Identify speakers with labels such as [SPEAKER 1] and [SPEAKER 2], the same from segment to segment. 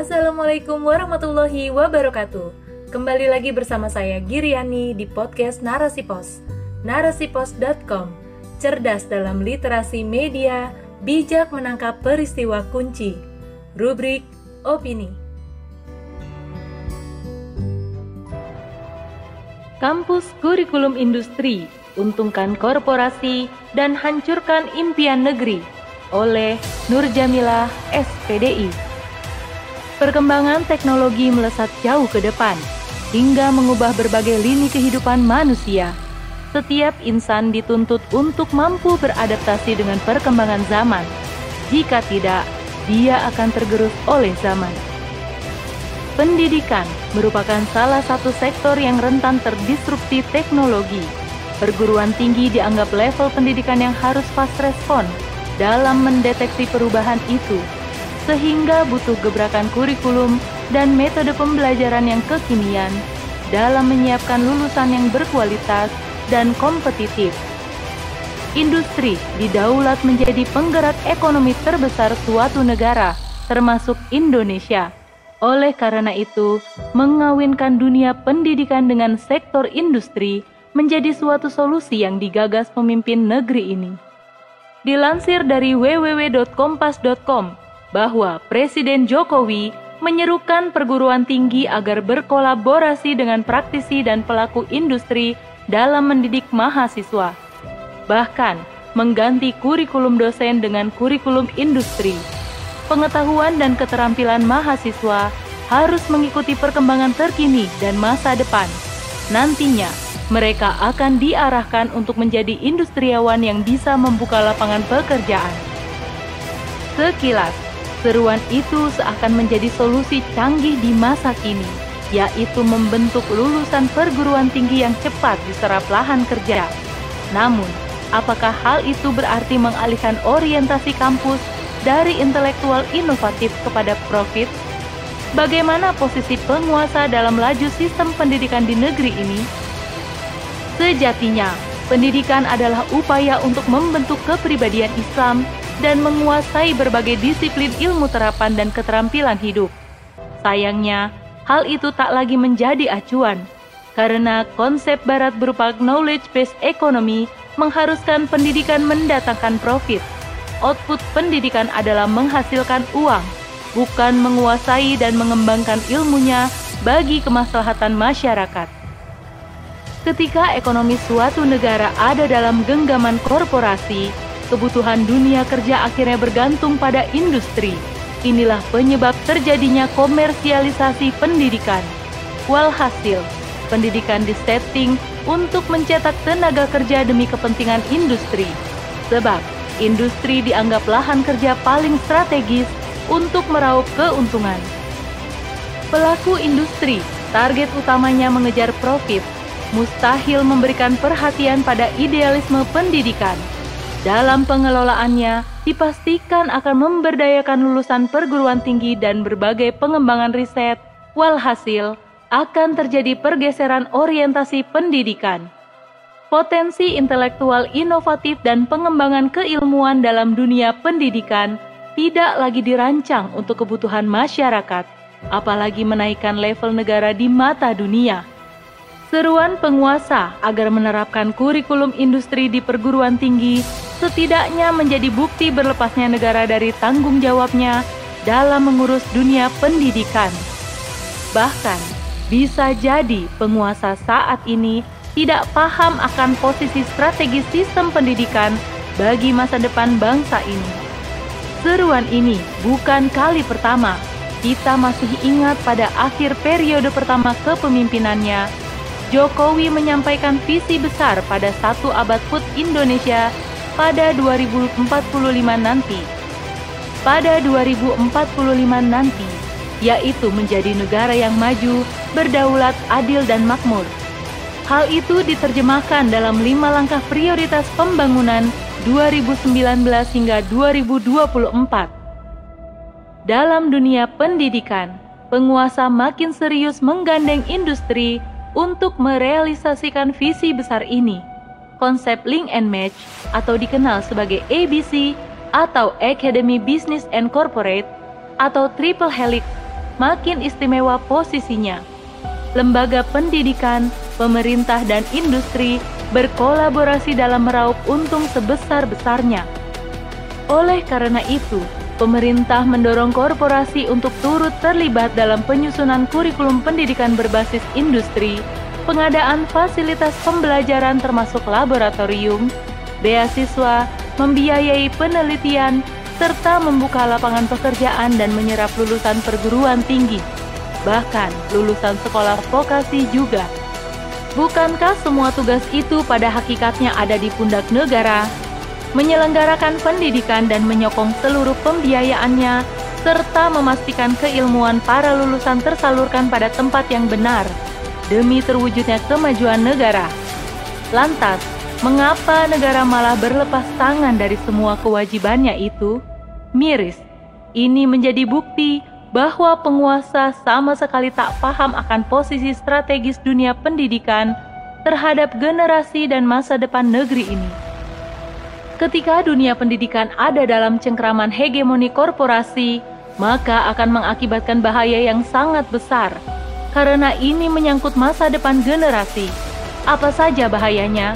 [SPEAKER 1] Assalamualaikum warahmatullahi wabarakatuh. Kembali lagi bersama saya Giriani di podcast Narasi Pos. Narasipos.com. Cerdas dalam literasi media, bijak menangkap peristiwa kunci. Rubrik opini. Kampus Kurikulum Industri, untungkan korporasi dan hancurkan impian negeri oleh Nur Jamilah SPDI. Perkembangan teknologi melesat jauh ke depan hingga mengubah berbagai lini kehidupan manusia. Setiap insan dituntut untuk mampu beradaptasi dengan perkembangan zaman. Jika tidak, dia akan tergerus oleh zaman. Pendidikan merupakan salah satu sektor yang rentan terdisrupsi teknologi. Perguruan tinggi dianggap level pendidikan yang harus fast respon dalam mendeteksi perubahan itu, sehingga butuh gebrakan kurikulum dan metode pembelajaran yang kekinian dalam menyiapkan lulusan yang berkualitas dan kompetitif. Industri didaulat menjadi penggerak ekonomi terbesar suatu negara, termasuk Indonesia. Oleh karena itu, mengawinkan dunia pendidikan dengan sektor industri menjadi suatu solusi yang digagas pemimpin negeri ini. Dilansir dari www.kompas.com bahwa Presiden Jokowi menyerukan perguruan tinggi agar berkolaborasi dengan praktisi dan pelaku industri dalam mendidik mahasiswa. Bahkan, mengganti kurikulum dosen dengan kurikulum industri pengetahuan dan keterampilan mahasiswa harus mengikuti perkembangan terkini dan masa depan. Nantinya, mereka akan diarahkan untuk menjadi industriawan yang bisa membuka lapangan pekerjaan. Sekilas, seruan itu seakan menjadi solusi canggih di masa kini, yaitu membentuk lulusan perguruan tinggi yang cepat diserap lahan kerja. Namun, apakah hal itu berarti mengalihkan orientasi kampus dari intelektual inovatif kepada profit, bagaimana posisi penguasa dalam laju sistem pendidikan di negeri ini? Sejatinya, pendidikan adalah upaya untuk membentuk kepribadian Islam dan menguasai berbagai disiplin ilmu terapan dan keterampilan hidup. Sayangnya, hal itu tak lagi menjadi acuan, karena konsep barat berupa knowledge-based economy mengharuskan pendidikan mendatangkan profit – output pendidikan adalah menghasilkan uang, bukan menguasai dan mengembangkan ilmunya bagi kemaslahatan masyarakat. Ketika ekonomi suatu negara ada dalam genggaman korporasi, kebutuhan dunia kerja akhirnya bergantung pada industri. Inilah penyebab terjadinya komersialisasi pendidikan. Walhasil, pendidikan disetting untuk mencetak tenaga kerja demi kepentingan industri. Sebab industri dianggap lahan kerja paling strategis untuk meraup keuntungan. Pelaku industri, target utamanya mengejar profit, mustahil memberikan perhatian pada idealisme pendidikan. Dalam pengelolaannya, dipastikan akan memberdayakan lulusan perguruan tinggi dan berbagai pengembangan riset, walhasil akan terjadi pergeseran orientasi pendidikan potensi intelektual inovatif dan pengembangan keilmuan dalam dunia pendidikan tidak lagi dirancang untuk kebutuhan masyarakat, apalagi menaikkan level negara di mata dunia. Seruan penguasa agar menerapkan kurikulum industri di perguruan tinggi setidaknya menjadi bukti berlepasnya negara dari tanggung jawabnya dalam mengurus dunia pendidikan. Bahkan, bisa jadi penguasa saat ini tidak paham akan posisi strategis sistem pendidikan bagi masa depan bangsa ini. Seruan ini bukan kali pertama. Kita masih ingat pada akhir periode pertama kepemimpinannya, Jokowi menyampaikan visi besar pada satu abad food Indonesia pada 2045 nanti. Pada 2045 nanti, yaitu menjadi negara yang maju, berdaulat, adil, dan makmur Hal itu diterjemahkan dalam lima langkah prioritas pembangunan 2019 hingga 2024. Dalam dunia pendidikan, penguasa makin serius menggandeng industri untuk merealisasikan visi besar ini. Konsep link and match atau dikenal sebagai ABC atau Academy Business and Corporate atau Triple Helix makin istimewa posisinya. Lembaga pendidikan, pemerintah, dan industri berkolaborasi dalam meraup untung sebesar-besarnya. Oleh karena itu, pemerintah mendorong korporasi untuk turut terlibat dalam penyusunan kurikulum pendidikan berbasis industri, pengadaan fasilitas pembelajaran termasuk laboratorium, beasiswa, membiayai penelitian, serta membuka lapangan pekerjaan dan menyerap lulusan perguruan tinggi, bahkan lulusan sekolah vokasi juga. Bukankah semua tugas itu pada hakikatnya ada di pundak negara? Menyelenggarakan pendidikan dan menyokong seluruh pembiayaannya, serta memastikan keilmuan para lulusan tersalurkan pada tempat yang benar, demi terwujudnya kemajuan negara. Lantas, mengapa negara malah berlepas tangan dari semua kewajibannya itu? Miris, ini menjadi bukti bahwa penguasa sama sekali tak paham akan posisi strategis dunia pendidikan terhadap generasi dan masa depan negeri ini. Ketika dunia pendidikan ada dalam cengkraman hegemoni korporasi, maka akan mengakibatkan bahaya yang sangat besar, karena ini menyangkut masa depan generasi. Apa saja bahayanya?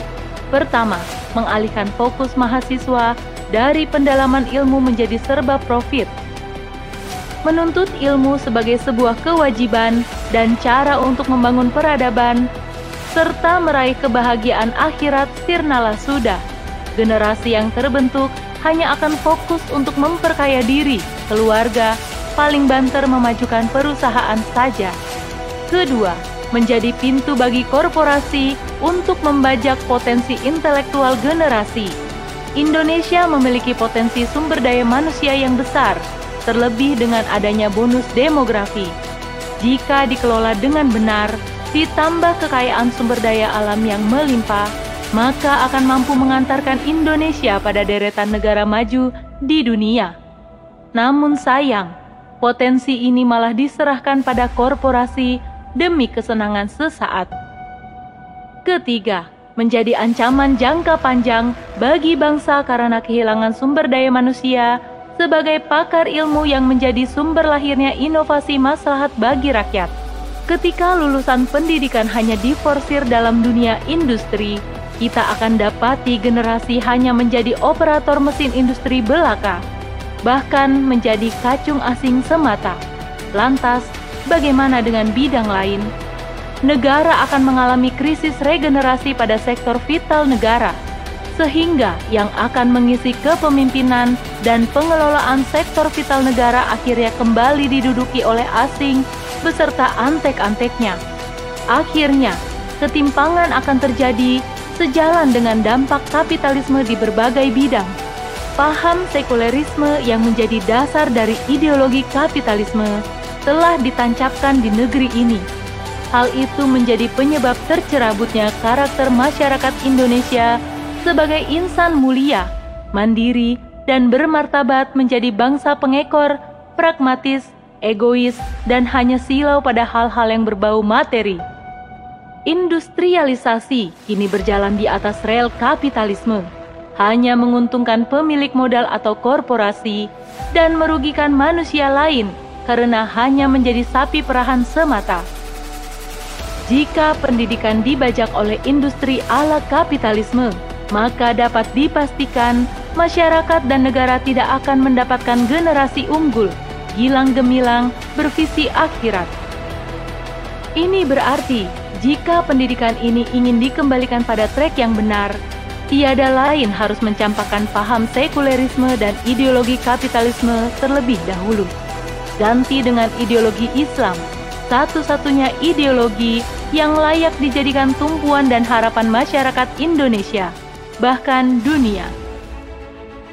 [SPEAKER 1] Pertama, mengalihkan fokus mahasiswa dari pendalaman ilmu menjadi serba profit menuntut ilmu sebagai sebuah kewajiban dan cara untuk membangun peradaban, serta meraih kebahagiaan akhirat sirnalah sudah. Generasi yang terbentuk hanya akan fokus untuk memperkaya diri, keluarga, paling banter memajukan perusahaan saja. Kedua, menjadi pintu bagi korporasi untuk membajak potensi intelektual generasi. Indonesia memiliki potensi sumber daya manusia yang besar, terlebih dengan adanya bonus demografi. Jika dikelola dengan benar, ditambah kekayaan sumber daya alam yang melimpah, maka akan mampu mengantarkan Indonesia pada deretan negara maju di dunia. Namun sayang, potensi ini malah diserahkan pada korporasi demi kesenangan sesaat. Ketiga, menjadi ancaman jangka panjang bagi bangsa karena kehilangan sumber daya manusia sebagai pakar ilmu yang menjadi sumber lahirnya inovasi maslahat bagi rakyat. Ketika lulusan pendidikan hanya diforsir dalam dunia industri, kita akan dapati generasi hanya menjadi operator mesin industri belaka, bahkan menjadi kacung asing semata. Lantas, bagaimana dengan bidang lain? Negara akan mengalami krisis regenerasi pada sektor vital negara, sehingga yang akan mengisi kepemimpinan dan pengelolaan sektor vital negara akhirnya kembali diduduki oleh asing beserta antek-anteknya. Akhirnya, ketimpangan akan terjadi sejalan dengan dampak kapitalisme di berbagai bidang. Paham sekulerisme yang menjadi dasar dari ideologi kapitalisme telah ditancapkan di negeri ini. Hal itu menjadi penyebab tercerabutnya karakter masyarakat Indonesia sebagai insan mulia, mandiri, dan bermartabat menjadi bangsa pengekor, pragmatis, egois, dan hanya silau pada hal-hal yang berbau materi. Industrialisasi kini berjalan di atas rel kapitalisme, hanya menguntungkan pemilik modal atau korporasi dan merugikan manusia lain karena hanya menjadi sapi perahan semata. Jika pendidikan dibajak oleh industri ala kapitalisme, maka dapat dipastikan masyarakat dan negara tidak akan mendapatkan generasi unggul, gilang gemilang, bervisi akhirat. Ini berarti jika pendidikan ini ingin dikembalikan pada trek yang benar, tiada lain harus mencampakkan paham sekulerisme dan ideologi kapitalisme terlebih dahulu. Ganti dengan ideologi Islam, satu-satunya ideologi yang layak dijadikan tumpuan dan harapan masyarakat Indonesia bahkan dunia.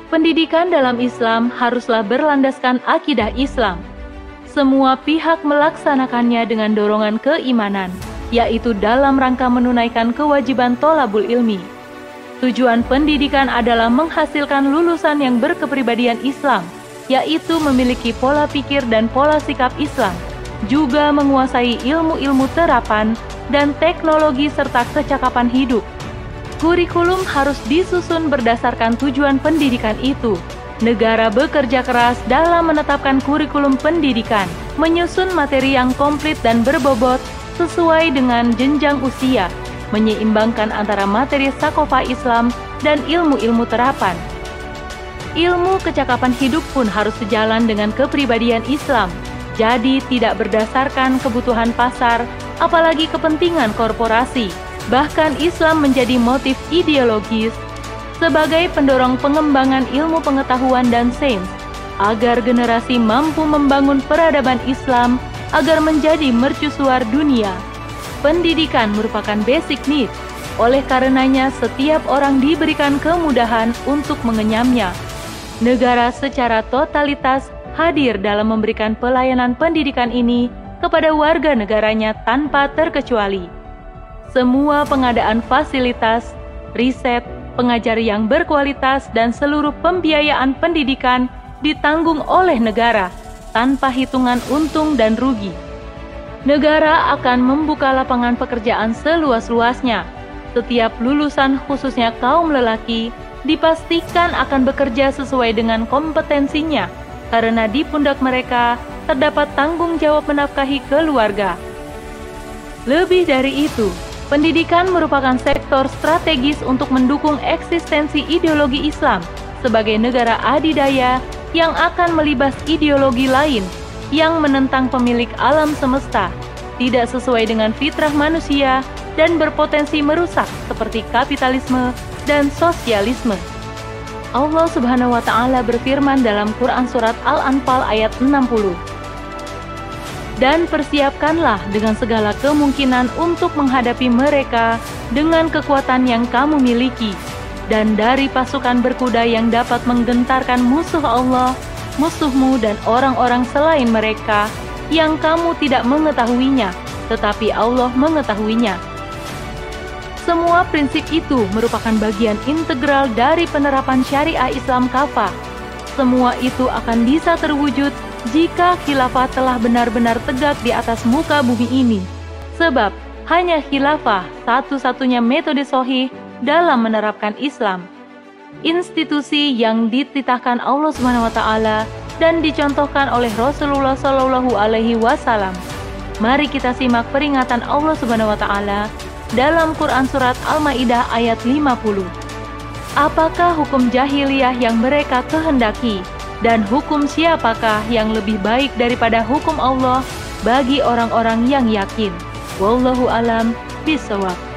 [SPEAKER 1] Pendidikan dalam Islam haruslah berlandaskan akidah Islam. Semua pihak melaksanakannya dengan dorongan keimanan, yaitu dalam rangka menunaikan kewajiban tolabul ilmi. Tujuan pendidikan adalah menghasilkan lulusan yang berkepribadian Islam, yaitu memiliki pola pikir dan pola sikap Islam, juga menguasai ilmu-ilmu terapan dan teknologi serta kecakapan hidup, Kurikulum harus disusun berdasarkan tujuan pendidikan itu. Negara bekerja keras dalam menetapkan kurikulum pendidikan menyusun materi yang komplit dan berbobot sesuai dengan jenjang usia, menyeimbangkan antara materi sakofa Islam dan ilmu-ilmu terapan. Ilmu kecakapan hidup pun harus sejalan dengan kepribadian Islam, jadi tidak berdasarkan kebutuhan pasar, apalagi kepentingan korporasi. Bahkan Islam menjadi motif ideologis sebagai pendorong pengembangan ilmu pengetahuan dan sains agar generasi mampu membangun peradaban Islam agar menjadi mercusuar dunia. Pendidikan merupakan basic need, oleh karenanya setiap orang diberikan kemudahan untuk mengenyamnya. Negara secara totalitas hadir dalam memberikan pelayanan pendidikan ini kepada warga negaranya tanpa terkecuali. Semua pengadaan fasilitas, riset, pengajar yang berkualitas, dan seluruh pembiayaan pendidikan ditanggung oleh negara tanpa hitungan untung dan rugi. Negara akan membuka lapangan pekerjaan seluas-luasnya. Setiap lulusan khususnya kaum lelaki dipastikan akan bekerja sesuai dengan kompetensinya karena di pundak mereka terdapat tanggung jawab menafkahi keluarga. Lebih dari itu, pendidikan merupakan sektor strategis untuk mendukung eksistensi ideologi Islam sebagai negara adidaya yang akan melibas ideologi lain yang menentang pemilik alam semesta, tidak sesuai dengan fitrah manusia dan berpotensi merusak seperti kapitalisme dan sosialisme. Allah Subhanahu wa taala berfirman dalam Quran surat Al-Anfal ayat 60. Dan persiapkanlah dengan segala kemungkinan untuk menghadapi mereka dengan kekuatan yang kamu miliki dan dari pasukan berkuda yang dapat menggentarkan musuh Allah, musuhmu dan orang-orang selain mereka yang kamu tidak mengetahuinya, tetapi Allah mengetahuinya. Semua prinsip itu merupakan bagian integral dari penerapan syariah Islam kafah. Semua itu akan bisa terwujud jika khilafah telah benar-benar tegak di atas muka bumi ini. Sebab hanya khilafah satu-satunya metode sohih dalam menerapkan Islam. Institusi yang dititahkan Allah Subhanahu wa taala dan dicontohkan oleh Rasulullah Shallallahu alaihi wasallam. Mari kita simak peringatan Allah Subhanahu wa taala dalam Quran surat Al-Maidah ayat 50. Apakah hukum jahiliyah yang mereka kehendaki dan hukum siapakah yang lebih baik daripada hukum Allah bagi orang-orang yang yakin? Wallahu alam bisawab.